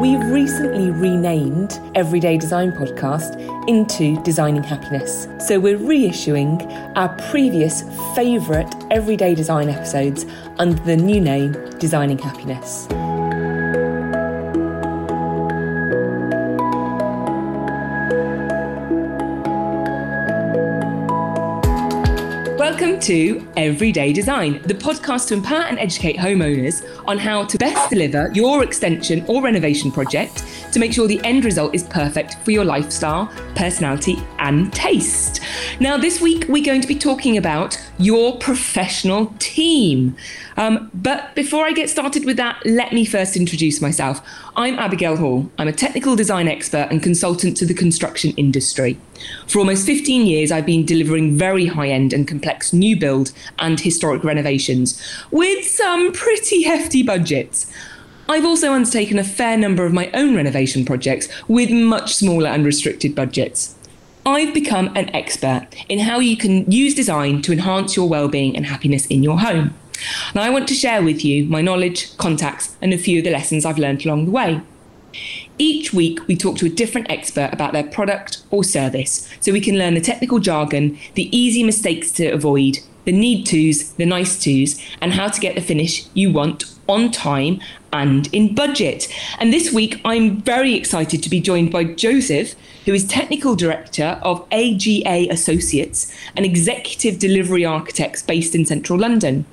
We've recently renamed Everyday Design Podcast into Designing Happiness. So we're reissuing our previous favourite Everyday Design episodes under the new name Designing Happiness. To Everyday Design, the podcast to empower and educate homeowners on how to best deliver your extension or renovation project to make sure the end result is perfect for your lifestyle, personality, and taste. Now, this week we're going to be talking about your professional team. Um, but before I get started with that, let me first introduce myself. I'm Abigail Hall. I'm a technical design expert and consultant to the construction industry. For almost 15 years, I've been delivering very high end and complex new build and historic renovations with some pretty hefty budgets. I've also undertaken a fair number of my own renovation projects with much smaller and restricted budgets. I've become an expert in how you can use design to enhance your well-being and happiness in your home. And I want to share with you my knowledge, contacts, and a few of the lessons I've learned along the way. Each week, we talk to a different expert about their product or service so we can learn the technical jargon, the easy mistakes to avoid, the need tos, the nice tos, and how to get the finish you want on time and in budget. And this week, I'm very excited to be joined by Joseph, who is Technical Director of AGA Associates, an executive delivery architects based in central London.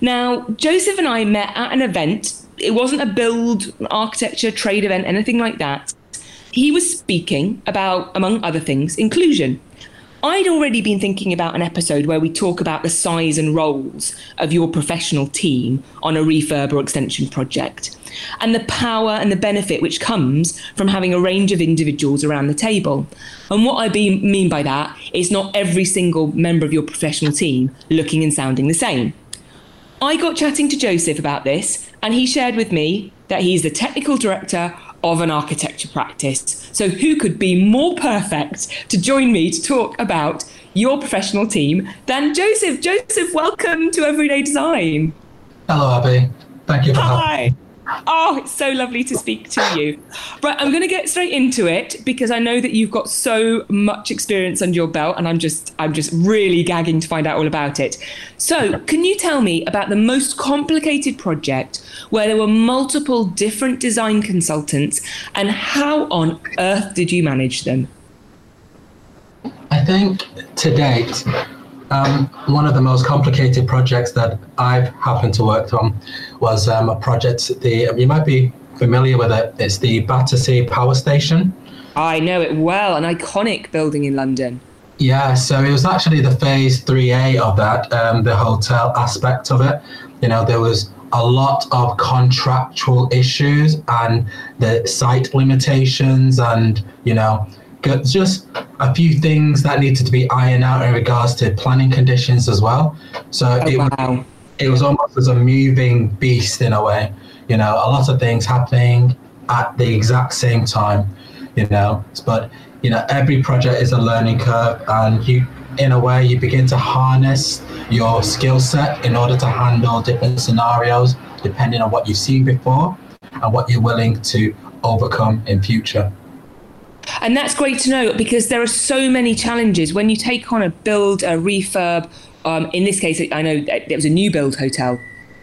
Now, Joseph and I met at an event. It wasn't a build, architecture, trade event, anything like that. He was speaking about, among other things, inclusion. I'd already been thinking about an episode where we talk about the size and roles of your professional team on a refurb or extension project and the power and the benefit which comes from having a range of individuals around the table. And what I be, mean by that is not every single member of your professional team looking and sounding the same. I got chatting to Joseph about this, and he shared with me that he's the technical director of an architecture practice. So, who could be more perfect to join me to talk about your professional team than Joseph? Joseph, welcome to Everyday Design. Hello, Abby. Thank you for Hi. having me. Oh, it's so lovely to speak to you. Right, I'm going to get straight into it because I know that you've got so much experience under your belt, and I'm just, I'm just really gagging to find out all about it. So, can you tell me about the most complicated project where there were multiple different design consultants, and how on earth did you manage them? I think to date, um, one of the most complicated projects that I've happened to work on was um, a project. The you might be familiar with it. It's the Battersea Power Station. I know it well. An iconic building in London. Yeah, so it was actually the phase 3A of that, um, the hotel aspect of it. You know, there was a lot of contractual issues and the site limitations and, you know, just a few things that needed to be ironed out in regards to planning conditions as well. So oh, it, wow. It was almost as a moving beast in a way. You know, a lot of things happening at the exact same time. You know, but you know every project is a learning curve, and you, in a way, you begin to harness your skill set in order to handle different scenarios depending on what you've seen before and what you're willing to overcome in future. And that's great to know because there are so many challenges when you take on a build, a refurb. Um, in this case, I know it was a new build hotel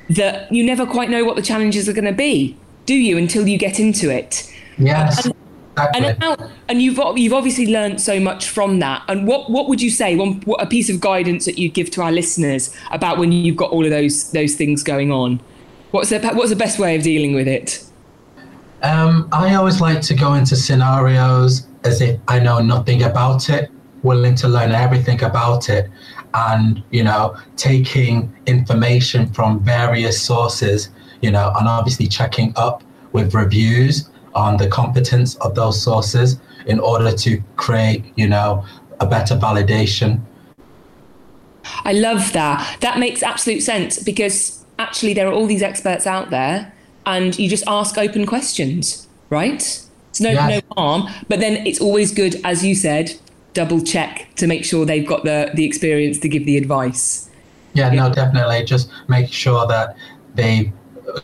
that you never quite know what the challenges are going to be, do you, until you get into it? Yes. And, exactly. and, now, and you've you've obviously learned so much from that. And what what would you say? One what, a piece of guidance that you'd give to our listeners about when you've got all of those those things going on. What's the what's the best way of dealing with it? Um, I always like to go into scenarios as if I know nothing about it, willing to learn everything about it, and you know, taking information from various sources, you know, and obviously checking up with reviews on the competence of those sources in order to create, you know, a better validation. I love that. That makes absolute sense because actually there are all these experts out there and you just ask open questions, right? It's no yes. no harm, but then it's always good, as you said, double check to make sure they've got the the experience to give the advice. Yeah, yeah. no, definitely. Just make sure that they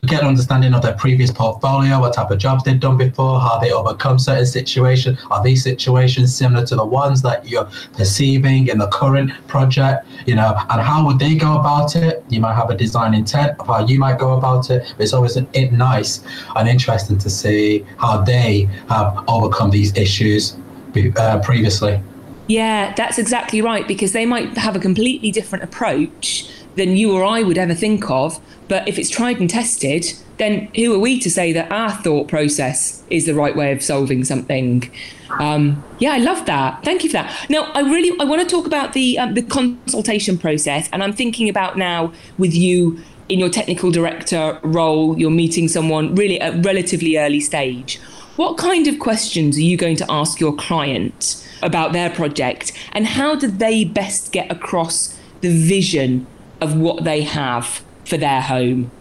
get an understanding of their previous portfolio, what type of jobs they've done before, how they overcome certain situations. Are these situations similar to the ones that you're perceiving in the current project? You know, and how would they go about it? You might have a design intent of how you might go about it. But it's always an, it nice and interesting to see how they have overcome these issues uh, previously. Yeah, that's exactly right because they might have a completely different approach than you or I would ever think of. But if it's tried and tested, then who are we to say that our thought process is the right way of solving something? Um, yeah, I love that. Thank you for that. Now, I really I want to talk about the um, the consultation process, and I'm thinking about now with you in your technical director role, you're meeting someone really at relatively early stage. What kind of questions are you going to ask your client about their project, and how do they best get across the vision of what they have for their home?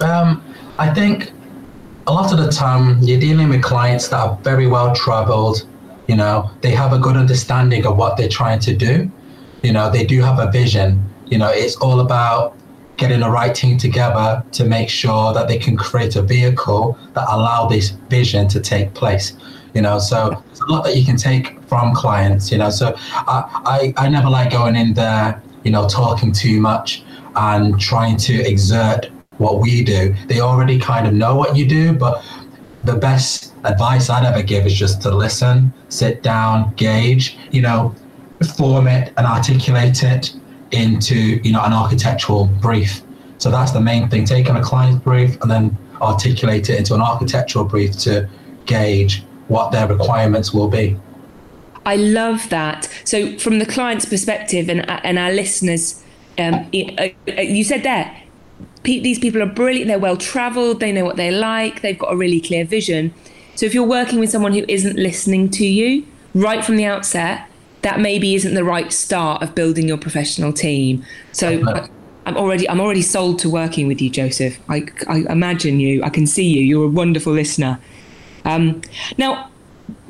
Um, I think a lot of the time you're dealing with clients that are very well traveled. You know, they have a good understanding of what they're trying to do. You know, they do have a vision. You know, it's all about getting the right team together to make sure that they can create a vehicle that allow this vision to take place. You know, so there's a lot that you can take from clients. You know, so I I, I never like going in there you know, talking too much and trying to exert what we do. They already kind of know what you do, but the best advice I'd ever give is just to listen, sit down, gauge, you know, form it and articulate it into, you know, an architectural brief. So that's the main thing, taking a client's brief and then articulate it into an architectural brief to gauge what their requirements will be. I love that. So, from the client's perspective and and our listeners, um, uh, uh, you said there, these people are brilliant. They're well travelled. They know what they like. They've got a really clear vision. So, if you're working with someone who isn't listening to you right from the outset, that maybe isn't the right start of building your professional team. So. I'm already I'm already sold to working with you, Joseph. I, I imagine you. I can see you. You're a wonderful listener. Um, now,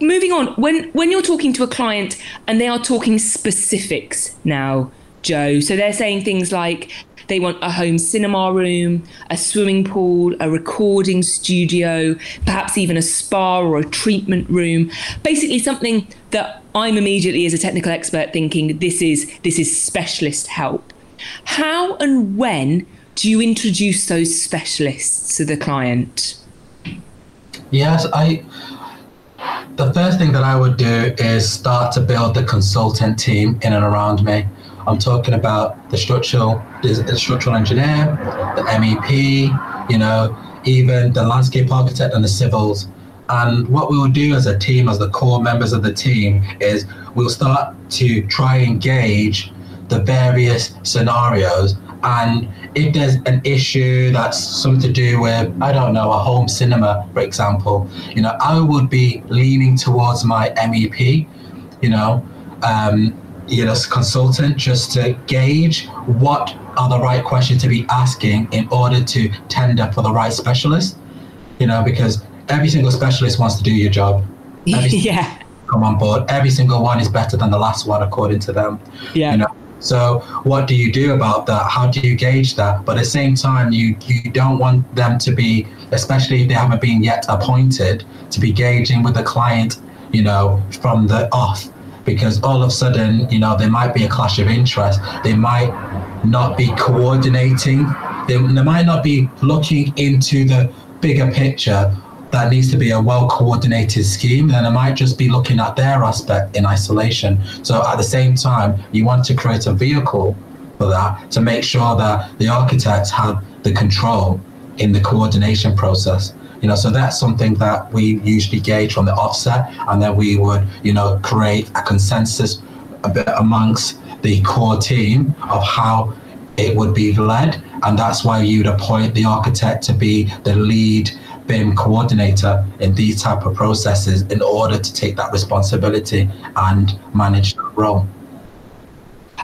moving on, when when you're talking to a client and they are talking specifics now, Joe, so they're saying things like they want a home cinema room, a swimming pool, a recording studio, perhaps even a spa or a treatment room. Basically, something that I'm immediately, as a technical expert, thinking this is this is specialist help. How and when do you introduce those specialists to the client? Yes, I the first thing that I would do is start to build the consultant team in and around me. I'm talking about the structural, the structural engineer, the MEP, you know, even the landscape architect and the civils. And what we will do as a team, as the core members of the team, is we'll start to try and gauge the various scenarios and if there's an issue that's something to do with, I don't know, a home cinema, for example, you know, I would be leaning towards my MEP, you know, um, you know, consultant just to gauge what are the right questions to be asking in order to tender for the right specialist, you know, because every single specialist wants to do your job. yeah. Come on board. Every single one is better than the last one, according to them. Yeah. You know, so what do you do about that? How do you gauge that? But at the same time, you you don't want them to be, especially if they haven't been yet appointed, to be gauging with the client, you know, from the off, because all of a sudden, you know, there might be a clash of interest. They might not be coordinating. They, they might not be looking into the bigger picture that needs to be a well coordinated scheme, then I might just be looking at their aspect in isolation. So at the same time, you want to create a vehicle for that to make sure that the architects have the control in the coordination process. You know, so that's something that we usually gauge from the offset, and then we would, you know, create a consensus amongst the core team of how it would be led, and that's why you'd appoint the architect to be the lead BIM coordinator in these type of processes in order to take that responsibility and manage that role.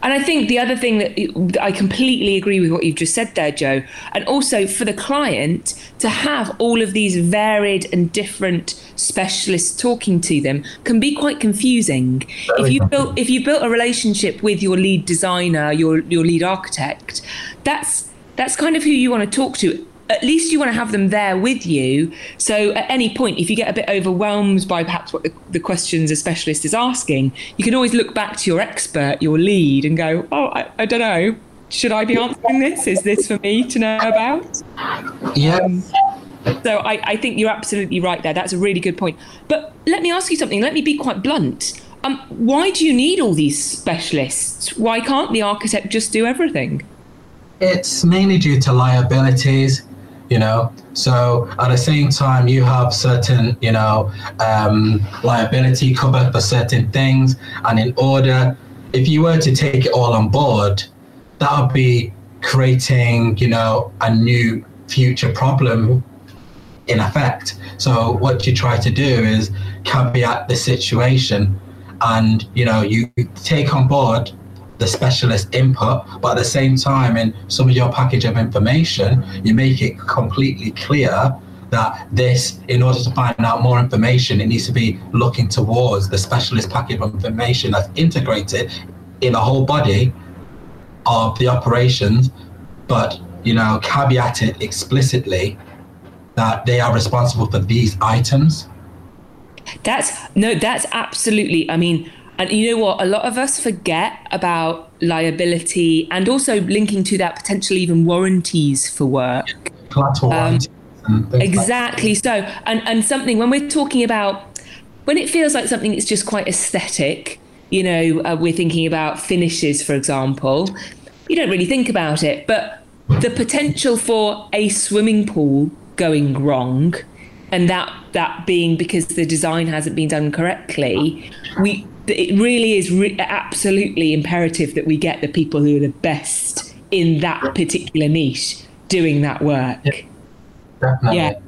And I think the other thing that I completely agree with what you've just said there, Joe, and also for the client to have all of these varied and different specialists talking to them can be quite confusing. Very if you built if you built a relationship with your lead designer, your your lead architect, that's that's kind of who you want to talk to at least you want to have them there with you. So at any point, if you get a bit overwhelmed by perhaps what the, the questions a specialist is asking, you can always look back to your expert, your lead, and go, oh, I, I don't know. Should I be answering this? Is this for me to know about? Yeah. Um, so I, I think you're absolutely right there. That's a really good point. But let me ask you something. Let me be quite blunt. Um, why do you need all these specialists? Why can't the architect just do everything? It's mainly due to liabilities, you know. So at the same time, you have certain, you know, um, liability covered for certain things, and in order, if you were to take it all on board, that would be creating, you know, a new future problem in effect. So what you try to do is caveat the situation and you know you take on board the specialist input but at the same time in some of your package of information you make it completely clear that this in order to find out more information it needs to be looking towards the specialist package of information that's integrated in the whole body of the operations but you know caveat it explicitly that they are responsible for these items that's no, that's absolutely. I mean, and you know what? A lot of us forget about liability and also linking to that potentially even warranties for work. Um, exactly so. And and something when we're talking about when it feels like something that's just quite aesthetic, you know, uh, we're thinking about finishes, for example. You don't really think about it, but the potential for a swimming pool going wrong and that that being because the design hasn't been done correctly we it really is re- absolutely imperative that we get the people who are the best in that particular niche doing that work. Yeah, yeah.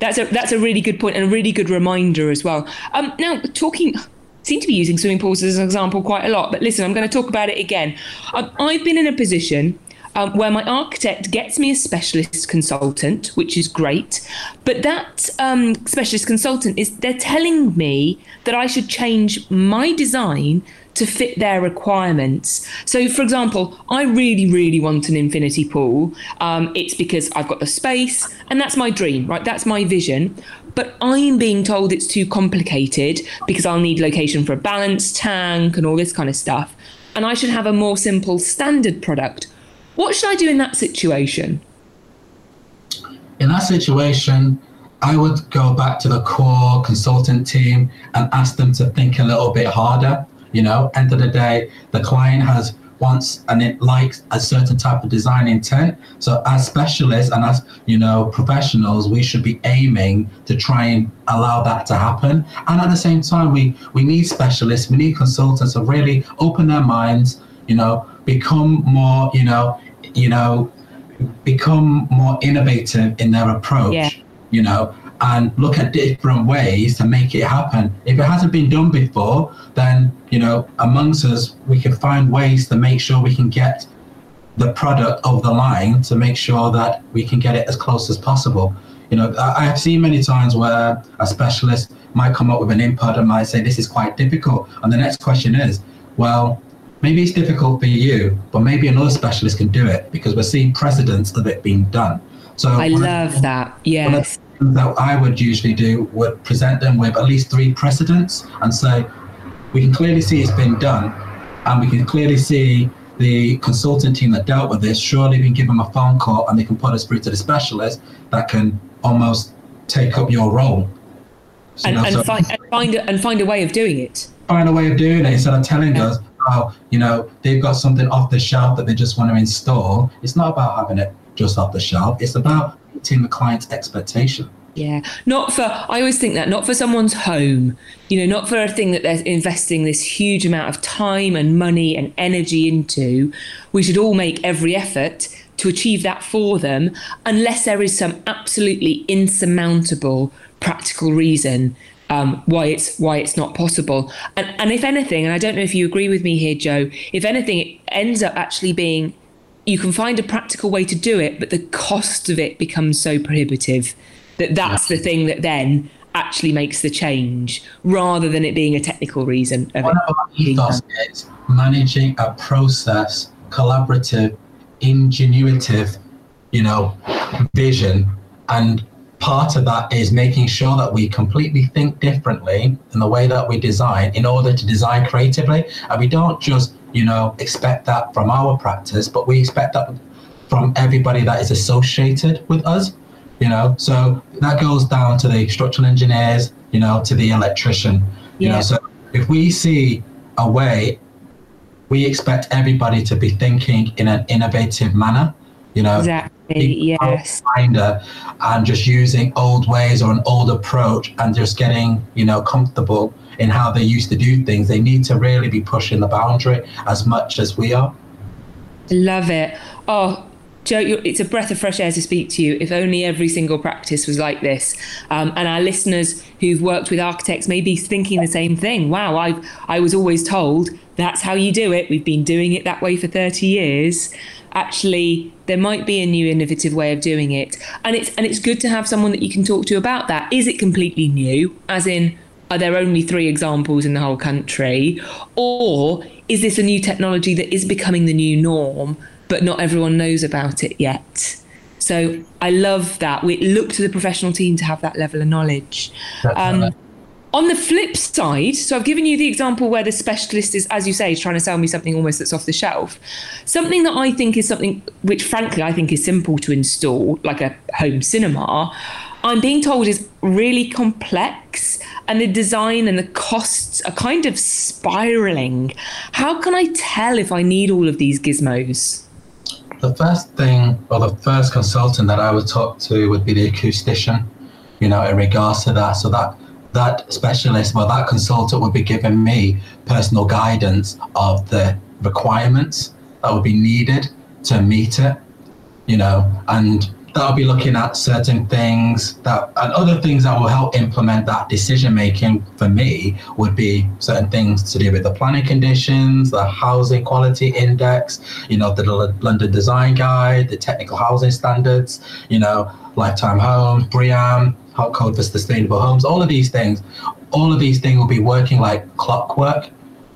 that's a that's a really good point and a really good reminder as well. Um, now talking seem to be using swimming pools as an example quite a lot but listen i'm going to talk about it again. Um, i've been in a position um, where my architect gets me a specialist consultant, which is great. But that um, specialist consultant is they're telling me that I should change my design to fit their requirements. So, for example, I really, really want an infinity pool. Um, it's because I've got the space, and that's my dream, right? That's my vision. But I'm being told it's too complicated because I'll need location for a balance tank and all this kind of stuff. And I should have a more simple standard product what should I do in that situation? In that situation, I would go back to the core consultant team and ask them to think a little bit harder. You know, end of the day, the client has wants and it likes a certain type of design intent. So as specialists and as you know professionals, we should be aiming to try and allow that to happen. And at the same time, we we need specialists, we need consultants to really open their minds. You know, become more, you know, you know, become more innovative in their approach, yeah. you know, and look at different ways to make it happen. If it hasn't been done before, then, you know, amongst us, we can find ways to make sure we can get the product of the line to make sure that we can get it as close as possible. You know, I have seen many times where a specialist might come up with an input and might say, this is quite difficult. And the next question is, well, maybe it's difficult for you, but maybe another specialist can do it because we're seeing precedents of it being done. So I love of, that. Yes. That I would usually do would present them with at least three precedents and say, we can clearly see it's been done, and we can clearly see the consultant team that dealt with this. Surely we can give them a phone call and they can put us through to the specialist that can almost take up your role. So, and, and, so find, and, find a, and find a way of doing it. Find a way of doing it instead of telling yeah. us, about, you know, they've got something off the shelf that they just want to install. It's not about having it just off the shelf. It's about meeting the client's expectation. Yeah, not for, I always think that, not for someone's home, you know, not for a thing that they're investing this huge amount of time and money and energy into. We should all make every effort to achieve that for them, unless there is some absolutely insurmountable practical reason um, why it's why it's not possible. And and if anything, and I don't know if you agree with me here, Joe. If anything, it ends up actually being you can find a practical way to do it, but the cost of it becomes so prohibitive that that's yeah. the thing that then actually makes the change rather than it being a technical reason. Of One of our ethos is managing a process, collaborative, ingenuitive, you know, vision and part of that is making sure that we completely think differently in the way that we design in order to design creatively. And we don't just you know expect that from our practice but we expect that from everybody that is associated with us you know? So that goes down to the structural engineers you know to the electrician you yeah. know so if we see a way we expect everybody to be thinking in an innovative manner you know exactly yes. and just using old ways or an old approach and just getting you know comfortable in how they used to do things. They need to really be pushing the boundary as much as we are. Love it. Oh Joe, it's a breath of fresh air to speak to you. If only every single practice was like this, um, and our listeners who've worked with architects may be thinking the same thing. Wow, I I was always told that's how you do it. We've been doing it that way for thirty years. Actually, there might be a new innovative way of doing it, and it's and it's good to have someone that you can talk to about that. Is it completely new? As in, are there only three examples in the whole country, or is this a new technology that is becoming the new norm? but not everyone knows about it yet. So I love that. We look to the professional team to have that level of knowledge. Um, on the flip side, so I've given you the example where the specialist is, as you say, trying to sell me something almost that's off the shelf. Something that I think is something which, frankly, I think is simple to install, like a home cinema. I'm being told is really complex and the design and the costs are kind of spiraling. How can I tell if I need all of these gizmos? the first thing or the first consultant that I would talk to would be the acoustician, you know, in regards to that. So that that specialist, well, that consultant would be giving me personal guidance of the requirements that would be needed to meet it, you know, and that'll be looking at certain things that and other things that will help implement that decision making for me would be certain things to do with the planning conditions the housing quality index you know the london design guide the technical housing standards you know lifetime homes BREEAM hot code for sustainable homes all of these things all of these things will be working like clockwork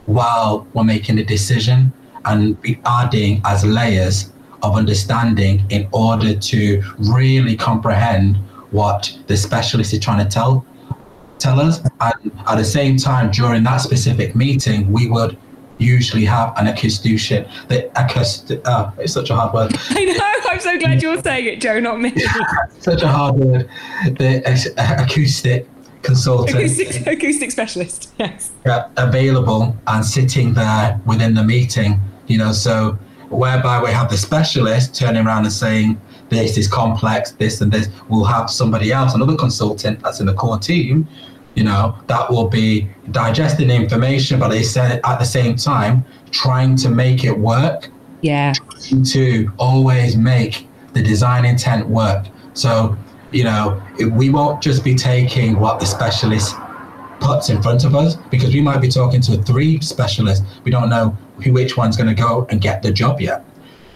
while we're making a decision and be adding as layers of understanding in order to really comprehend what the specialist is trying to tell tell us. And at the same time, during that specific meeting, we would usually have an acoustician. The acoustic, uh, it's such a hard word. I know. I'm so glad you're saying it, Joe, not me. such a hard word. The acoustic consultant, acoustic, acoustic specialist. Yes. Yeah, available and sitting there within the meeting. You know, so whereby we have the specialist turning around and saying, this is complex, this and this. We'll have somebody else, another consultant that's in the core team, you know, that will be digesting information, but they said at the same time, trying to make it work. Yeah. To always make the design intent work. So, you know, we won't just be taking what the specialist puts in front of us because we might be talking to three specialists. We don't know who, which one's going to go and get the job yet.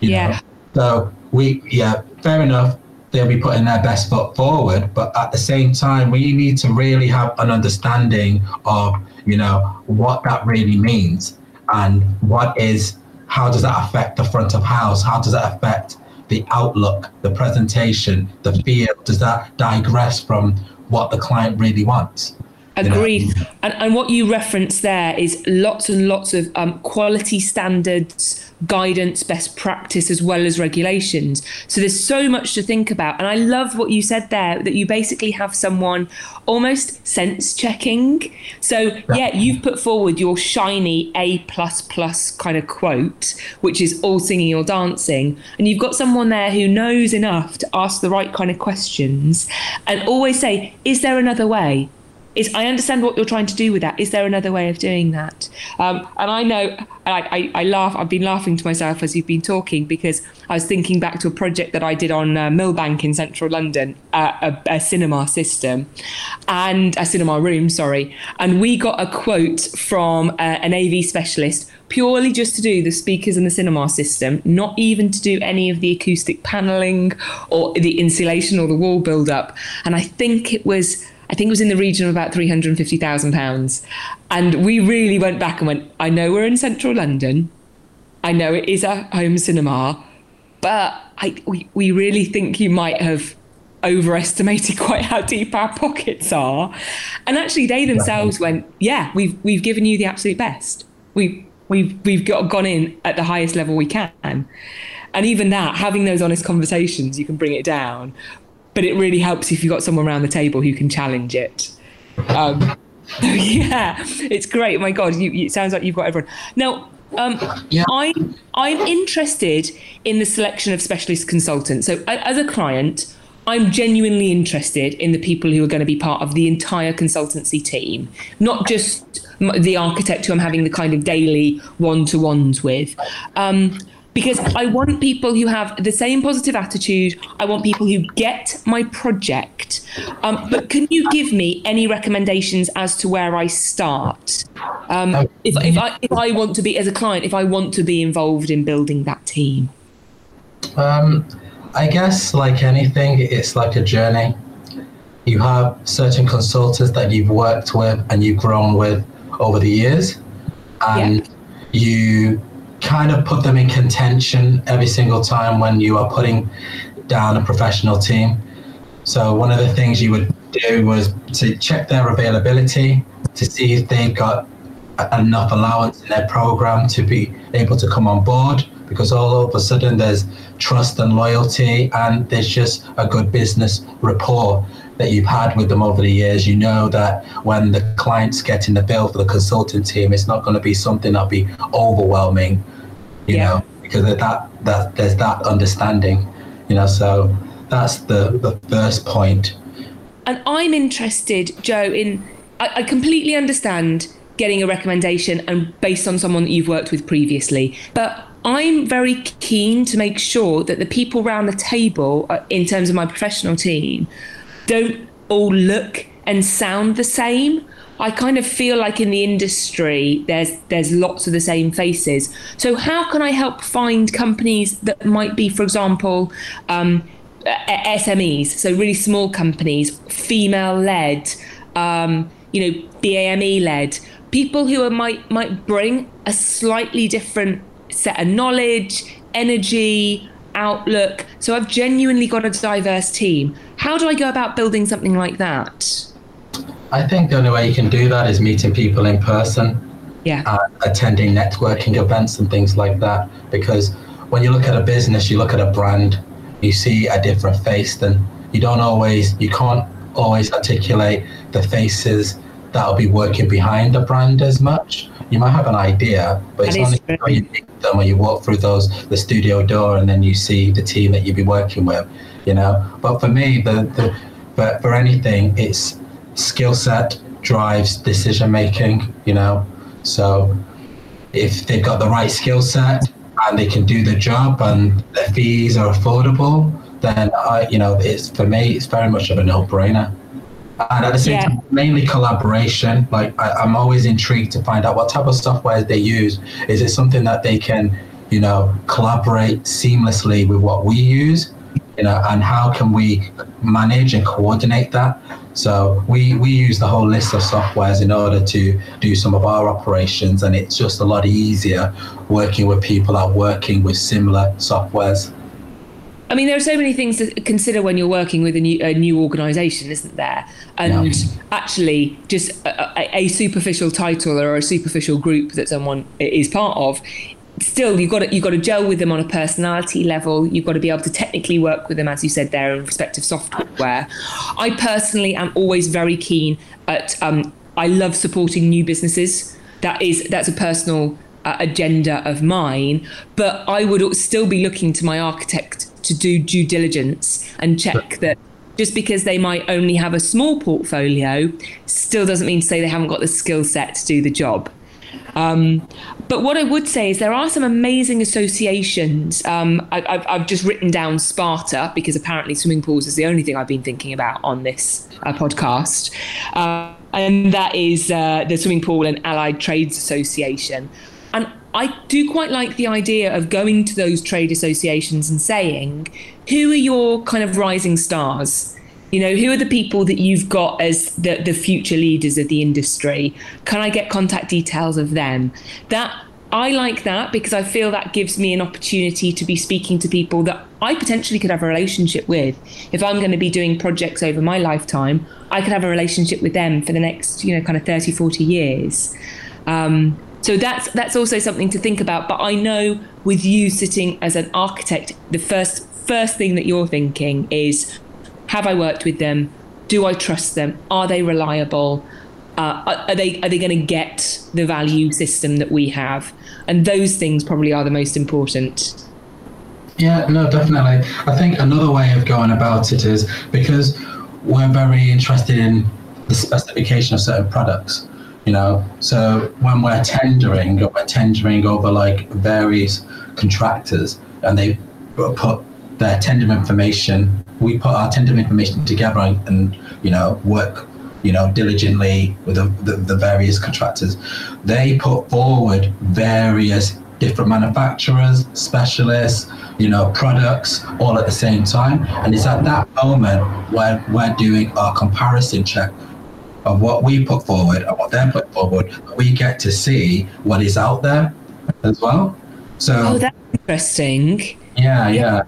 yeah. Know? So we, yeah, fair enough. They'll be putting their best foot forward, but at the same time, we need to really have an understanding of, you know, what that really means and what is, how does that affect the front of house? How does that affect the outlook, the presentation, the feel? Does that digress from what the client really wants? Agreed. And, and what you reference there is lots and lots of um, quality standards, guidance, best practice, as well as regulations. So there's so much to think about. And I love what you said there that you basically have someone almost sense checking. So, yeah, you've put forward your shiny A plus plus kind of quote, which is all singing or dancing. And you've got someone there who knows enough to ask the right kind of questions and always say, Is there another way? Is I understand what you're trying to do with that. Is there another way of doing that? Um, and I know I, I, I, laugh. I've been laughing to myself as you've been talking because I was thinking back to a project that I did on uh, Millbank in central London, uh, a, a, cinema system and a cinema room, sorry. And we got a quote from uh, an AV specialist purely just to do the speakers and the cinema system, not even to do any of the acoustic paneling or the insulation or the wall build up. And I think it was I think it was in the region of about £350,000. And we really went back and went, I know we're in central London. I know it is a home cinema, but I, we, we really think you might have overestimated quite how deep our pockets are. And actually, they themselves went, yeah, we've we've given you the absolute best. We've we've we've got gone in at the highest level we can. And even that, having those honest conversations, you can bring it down. But it really helps if you've got someone around the table who can challenge it. Um, yeah, it's great. My God, you, it sounds like you've got everyone. Now, um, yeah. I, I'm interested in the selection of specialist consultants. So, as a client, I'm genuinely interested in the people who are going to be part of the entire consultancy team, not just the architect who I'm having the kind of daily one to ones with. Um, because I want people who have the same positive attitude. I want people who get my project. Um, but can you give me any recommendations as to where I start? Um, if, if, I, if I want to be, as a client, if I want to be involved in building that team? Um, I guess, like anything, it's like a journey. You have certain consultants that you've worked with and you've grown with over the years. And yeah. you kind of put them in contention every single time when you are putting down a professional team. So one of the things you would do was to check their availability to see if they've got enough allowance in their program to be able to come on board because all of a sudden there's trust and loyalty and there's just a good business rapport that you've had with them over the years, you know that when the client's getting the bill for the consulting team, it's not going to be something that'll be overwhelming, you yeah. know, because of that that there's that understanding, you know. So that's the the first point. And I'm interested, Joe, in I, I completely understand getting a recommendation and based on someone that you've worked with previously, but I'm very keen to make sure that the people around the table, uh, in terms of my professional team, don't all look and sound the same. I kind of feel like in the industry there's there's lots of the same faces. So how can I help find companies that might be, for example, um, SMEs, so really small companies, female led, um, you know, BAME led, people who are, might might bring a slightly different set of knowledge, energy, outlook. So I've genuinely got a diverse team. How do I go about building something like that? I think the only way you can do that is meeting people in person. Yeah. Uh, attending networking events and things like that. Because when you look at a business, you look at a brand, you see a different face, then you don't always, you can't always articulate the faces that'll be working behind the brand as much. You might have an idea, but it's only when you meet them or you walk through those the studio door and then you see the team that you'll be working with, you know. But for me, the the but for anything, it's skill set drives decision making, you know. So if they've got the right skill set and they can do the job and their fees are affordable, then I, you know, it's for me, it's very much of a no-brainer and at the same yeah. time, mainly collaboration. Like I, am always intrigued to find out what type of software they use. Is it something that they can, you know, collaborate seamlessly with what we use? You know, and how can we manage and coordinate that? So we we use the whole list of softwares in order to do some of our operations, and it's just a lot easier working with people that are working with similar softwares. I mean, there are so many things to consider when you're working with a new, a new organisation, isn't there? And yeah. actually, just a, a, superficial title or a superficial group that someone is part of, still you've got to you've got to gel with them on a personality level. You've got to be able to technically work with them, as you said there, in respective software. I personally am always very keen at. Um, I love supporting new businesses. That is that's a personal uh, agenda of mine, but I would still be looking to my architect to do due diligence and check that just because they might only have a small portfolio still doesn't mean to say they haven't got the skill set to do the job. Um, but what I would say is there are some amazing associations. Um, I, have just written down SPATA because apparently swimming pools is the only thing I've been thinking about on this uh, podcast. Uh, and that is uh, the Swimming Pool and Allied Trades Association. And I do quite like the idea of going to those trade associations and saying, who are your kind of rising stars? You know, who are the people that you've got as the, the future leaders of the industry? Can I get contact details of them? That I like that because I feel that gives me an opportunity to be speaking to people that I potentially could have a relationship with. If I'm going to be doing projects over my lifetime, I could have a relationship with them for the next, you know, kind of 30, 40 years. Um, so that's that's also something to think about. But I know with you sitting as an architect, the first first thing that you're thinking is, have I worked with them? Do I trust them? Are they reliable? Uh, are they are they going to get the value system that we have? And those things probably are the most important. Yeah, no, definitely. I think another way of going about it is because we're very interested in the specification of certain products. You know, so when we're tendering, we're tendering over like various contractors, and they put their tender information. We put our tender information together and, and you know work you know, diligently with the, the, the, various contractors. They put forward various different manufacturers, specialists, you know, products all at the same time. And it's at that moment where we're doing our comparison check of what we put forward and what they're put forward. We get to see what is out there as well. So, oh, that's interesting. Yeah, yeah.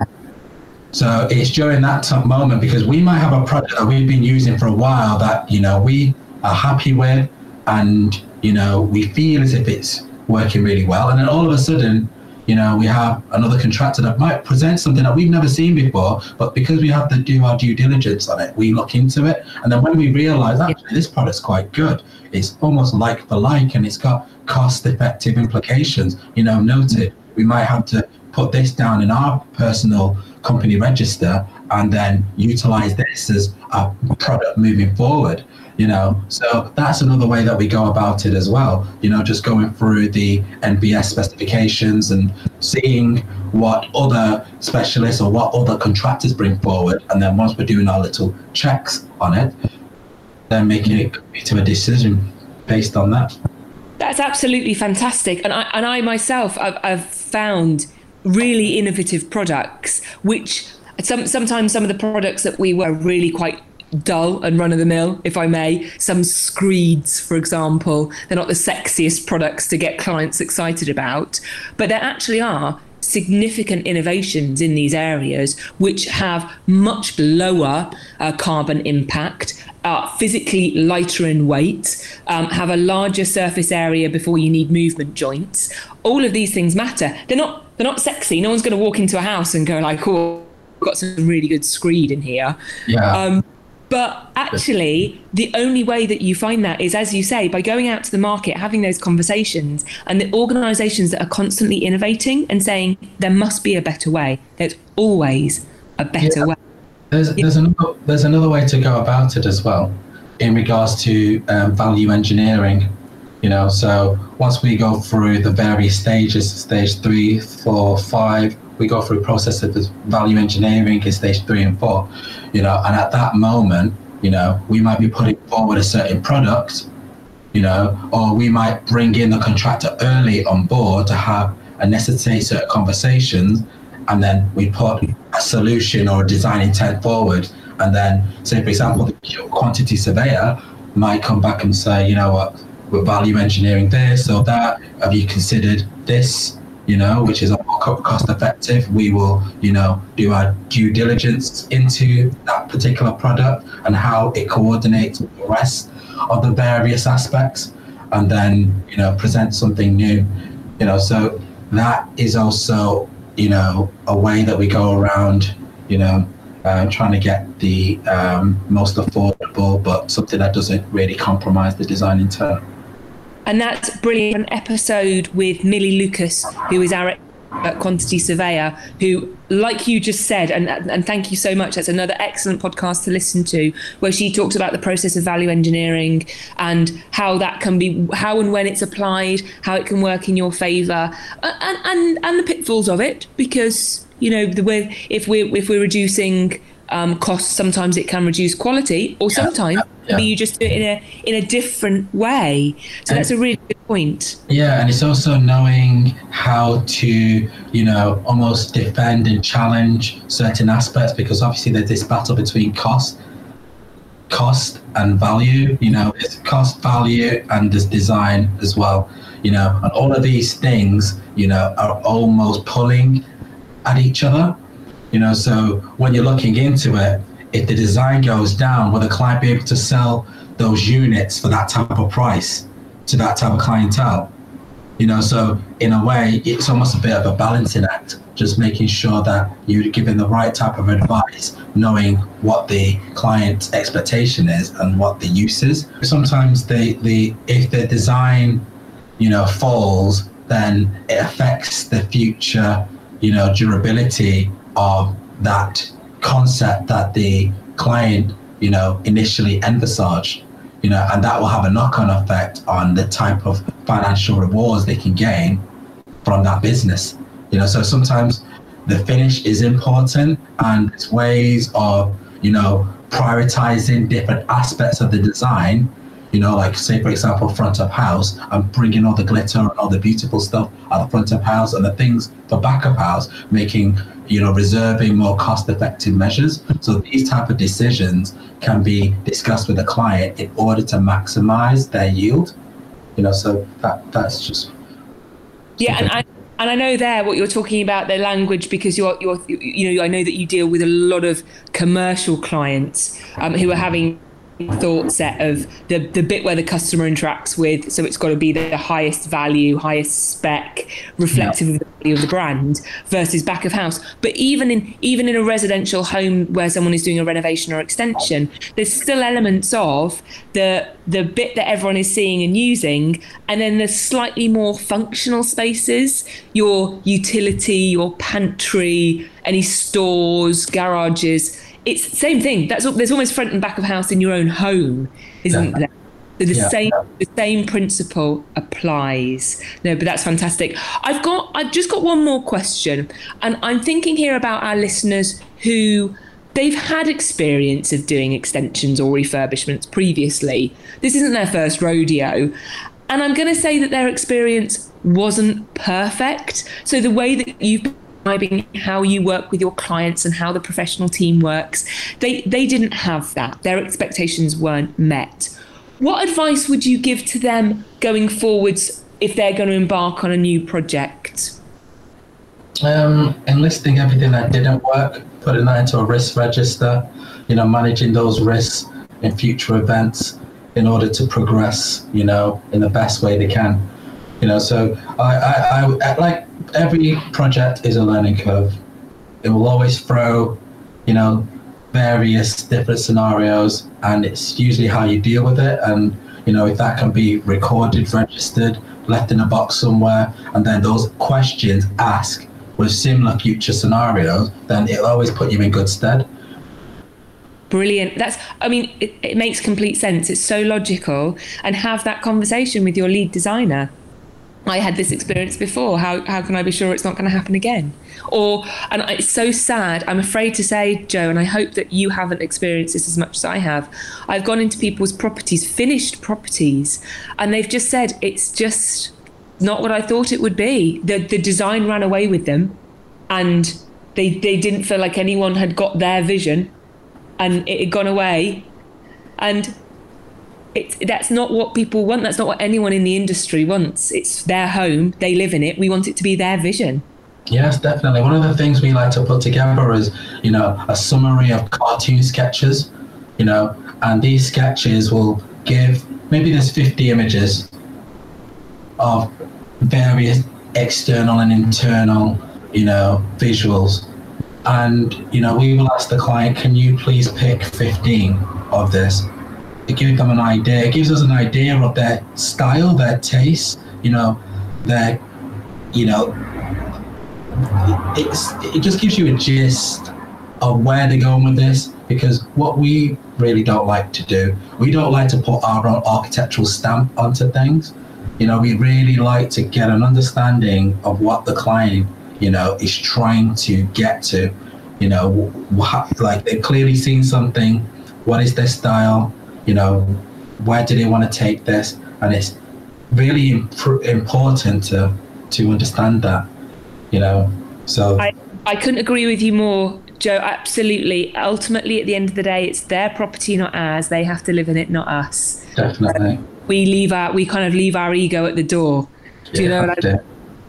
So it's during that moment because we might have a product that we've been using for a while that you know we are happy with, and you know we feel as if it's working really well, and then all of a sudden, you know, we have another contractor that might present something that we've never seen before, but because we have to do our due diligence on it, we look into it, and then when we realise actually this product's quite good, it's almost like for like, and it's got cost-effective implications. You know, noted we might have to put this down in our personal company register and then utilize this as a product moving forward you know? So that's another way that we go about it as well you know just going through the nbs specifications and seeing what other specialists or what other contractors bring forward. And then once we're doing our little checks on it then making it to a decision based on that. That's absolutely fantastic. And i and i myself i've, I've found really innovative products, which some, sometimes some of the products that we were really quite dull and run of the mill, if I may. Some screeds, for example, they're not the sexiest products to get clients excited about, but there actually are significant innovations in these areas which have much lower uh, carbon impact. Are physically lighter in weight, um, have a larger surface area before you need movement joints. All of these things matter. They're not they're not sexy. No one's going to walk into a house and go like, "Oh, got some really good screed in here." Yeah. Um, but actually, the only way that you find that is, as you say, by going out to the market, having those conversations, and the organisations that are constantly innovating and saying there must be a better way. There's always a better yeah. way. There's there's another there's another way to go about it as well, in regards to um, value engineering you know so once we go through the various stages stage three four five we go through a process of value engineering in stage three and four you know and at that moment you know we might be putting forward a certain product you know or we might bring in the contractor early on board to have a necessary certain conversations and then we put a solution or a design intent forward and then say for example the quantity surveyor might come back and say you know what we're value engineering this or that. Have you considered this? You know, which is cost effective. We will, you know, do our due diligence into that particular product and how it coordinates with the rest of the various aspects, and then you know present something new. You know, so that is also you know a way that we go around. You know, uh, trying to get the um, most affordable, but something that doesn't really compromise the design intent. And that's brilliant. An episode with Millie Lucas, who is our quantity surveyor, who, like you just said, and, and thank you so much. That's another excellent podcast to listen to, where she talks about the process of value engineering and how that can be, how and when it's applied, how it can work in your favour, and, and, and the pitfalls of it. Because, you know, the way, if we're, if we're reducing um, costs, sometimes it can reduce quality, or sometimes yeah. you just do it in a in a different way. So and, that's a really good point. Yeah, and it's also knowing how to, you know, almost defend and challenge certain aspects because obviously there's this battle between cost cost and value. You know, it's cost, value, and there's design as well. You know, and all of these things, you know, are almost pulling at each other. You know, so when you're looking into it, if the design goes down, will the client be able to sell those units for that type of price to that type of clientele? You know, so in a way, it's almost a bit of a balancing act, just making sure that you're giving the right type of advice, knowing what the client's expectation is and what the use is. Sometimes the, the if the design, you know, falls, then it affects the future, you know, durability of that concept that the client, you know, initially envisaged you know, and that will have a knock-on effect on the type of financial rewards they can gain from that business. You know, so sometimes the finish is important, and it's ways of you know prioritizing different aspects of the design. You know, like say for example, front of house, and bringing all the glitter and all the beautiful stuff at the front of house, and the things for back of house, making you know, reserving more cost-effective measures. So these type of decisions can be discussed with the client in order to maximize their yield. You know, so that that's just yeah, and I and I know there what you're talking about the language because you're you're you know I know that you deal with a lot of commercial clients um, who are having thought set of the the bit where the customer interacts with so it's got to be the highest value highest spec reflective yeah. of the value of the brand versus back of house but even in even in a residential home where someone is doing a renovation or extension there's still elements of the the bit that everyone is seeing and using and then the slightly more functional spaces your utility your pantry any stores garages it's the same thing. That's there's almost front and back of house in your own home, isn't yeah. there? So the yeah. same the same principle applies. No, but that's fantastic. I've got I've just got one more question, and I'm thinking here about our listeners who they've had experience of doing extensions or refurbishments previously. This isn't their first rodeo. And I'm going to say that their experience wasn't perfect. So the way that you've describing how you work with your clients and how the professional team works. They they didn't have that. Their expectations weren't met. What advice would you give to them going forwards if they're going to embark on a new project? Um, enlisting everything that didn't work, putting that into a risk register, you know, managing those risks in future events in order to progress, you know, in the best way they can. You know, so I, I, I like every project is a learning curve. It will always throw, you know, various different scenarios, and it's usually how you deal with it. And you know, if that can be recorded, registered, left in a box somewhere, and then those questions asked with similar future scenarios, then it'll always put you in good stead. Brilliant. That's, I mean, it, it makes complete sense. It's so logical. And have that conversation with your lead designer. I had this experience before. How how can I be sure it's not going to happen again? Or and it's so sad. I'm afraid to say, Joe, and I hope that you haven't experienced this as much as I have. I've gone into people's properties, finished properties, and they've just said it's just not what I thought it would be. The the design ran away with them, and they they didn't feel like anyone had got their vision, and it had gone away, and it's, that's not what people want. That's not what anyone in the industry wants. It's their home. They live in it. We want it to be their vision. Yes, definitely. One of the things we like to put together is, you know, a summary of cartoon sketches, you know, and these sketches will give maybe there's 50 images of various external and internal, you know, visuals. And, you know, we will ask the client, can you please pick 15 of this? It gives them an idea. It gives us an idea of their style, their taste. You know, their, you know, it's it just gives you a gist of where they're going with this. Because what we really don't like to do, we don't like to put our own architectural stamp onto things. You know, we really like to get an understanding of what the client, you know, is trying to get to. You know, like they've clearly seen something. What is their style? You know, where do they want to take this? And it's really imp- important to to understand that, you know. So I, I couldn't agree with you more, Joe, absolutely. Ultimately, at the end of the day, it's their property, not ours. They have to live in it, not us. Definitely. we leave our, we kind of leave our ego at the door. Do you Yeah, know what I yeah.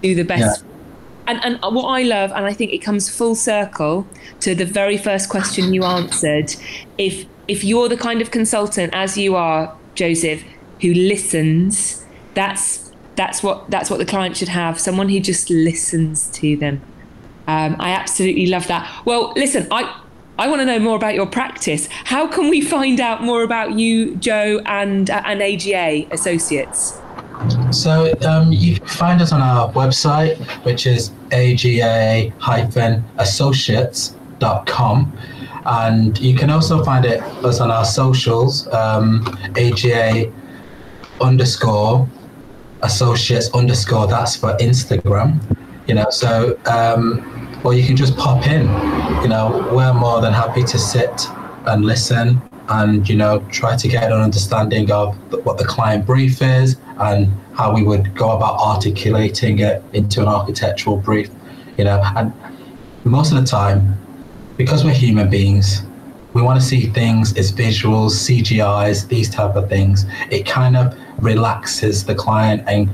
do the best? Yeah. And, and what I love, and I think it comes full circle to the very first question you answered. If if you're the kind of consultant, as you are, Joseph, who listens, that's that's what that's what the client should have. Someone who just listens to them. Um, I absolutely love that. Well, listen, I I want to know more about your practice. How can we find out more about you, Joe, and uh, and AGA Associates? So um, you can find us on our website, which is aga-associates.com. And you can also find it us on our socials, um, AGA underscore associates underscore, that's for Instagram. You know, so, um, or you can just pop in. You know, we're more than happy to sit and listen and, you know, try to get an understanding of what the client brief is and how we would go about articulating it into an architectural brief. You know, and most of the time, because we're human beings, we want to see things as visuals, CGIs, these type of things. It kind of relaxes the client and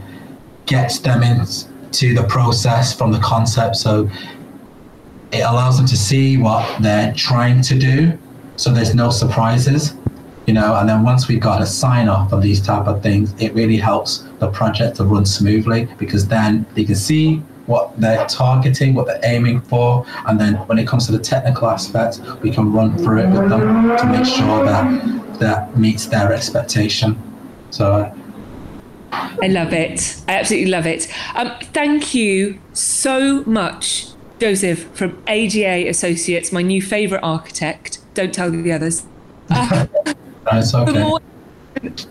gets them into the process from the concept. So it allows them to see what they're trying to do. So there's no surprises, you know. And then once we've got a sign off of these type of things, it really helps the project to run smoothly because then they can see what they're targeting, what they're aiming for, and then when it comes to the technical aspects, we can run through it with them to make sure that that meets their expectation. So uh, I love it. I absolutely love it. Um, thank you so much, Joseph from AGA Associates, my new favourite architect. Don't tell the others. it's For okay.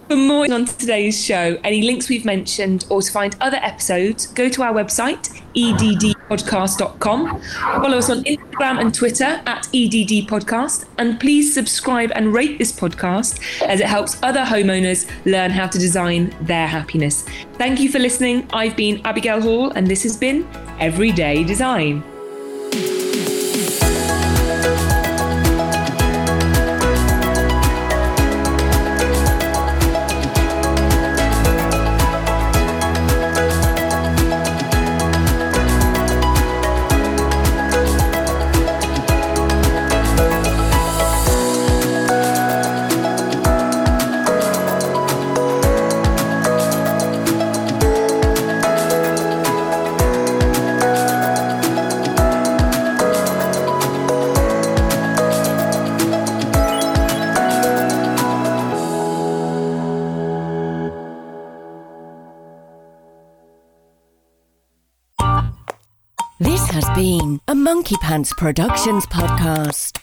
For more on today's show, any links we've mentioned, or to find other episodes, go to our website, eddpodcast.com. Follow us on Instagram and Twitter at eddpodcast. And please subscribe and rate this podcast as it helps other homeowners learn how to design their happiness. Thank you for listening. I've been Abigail Hall, and this has been Everyday Design. Monkey Pants Productions podcast.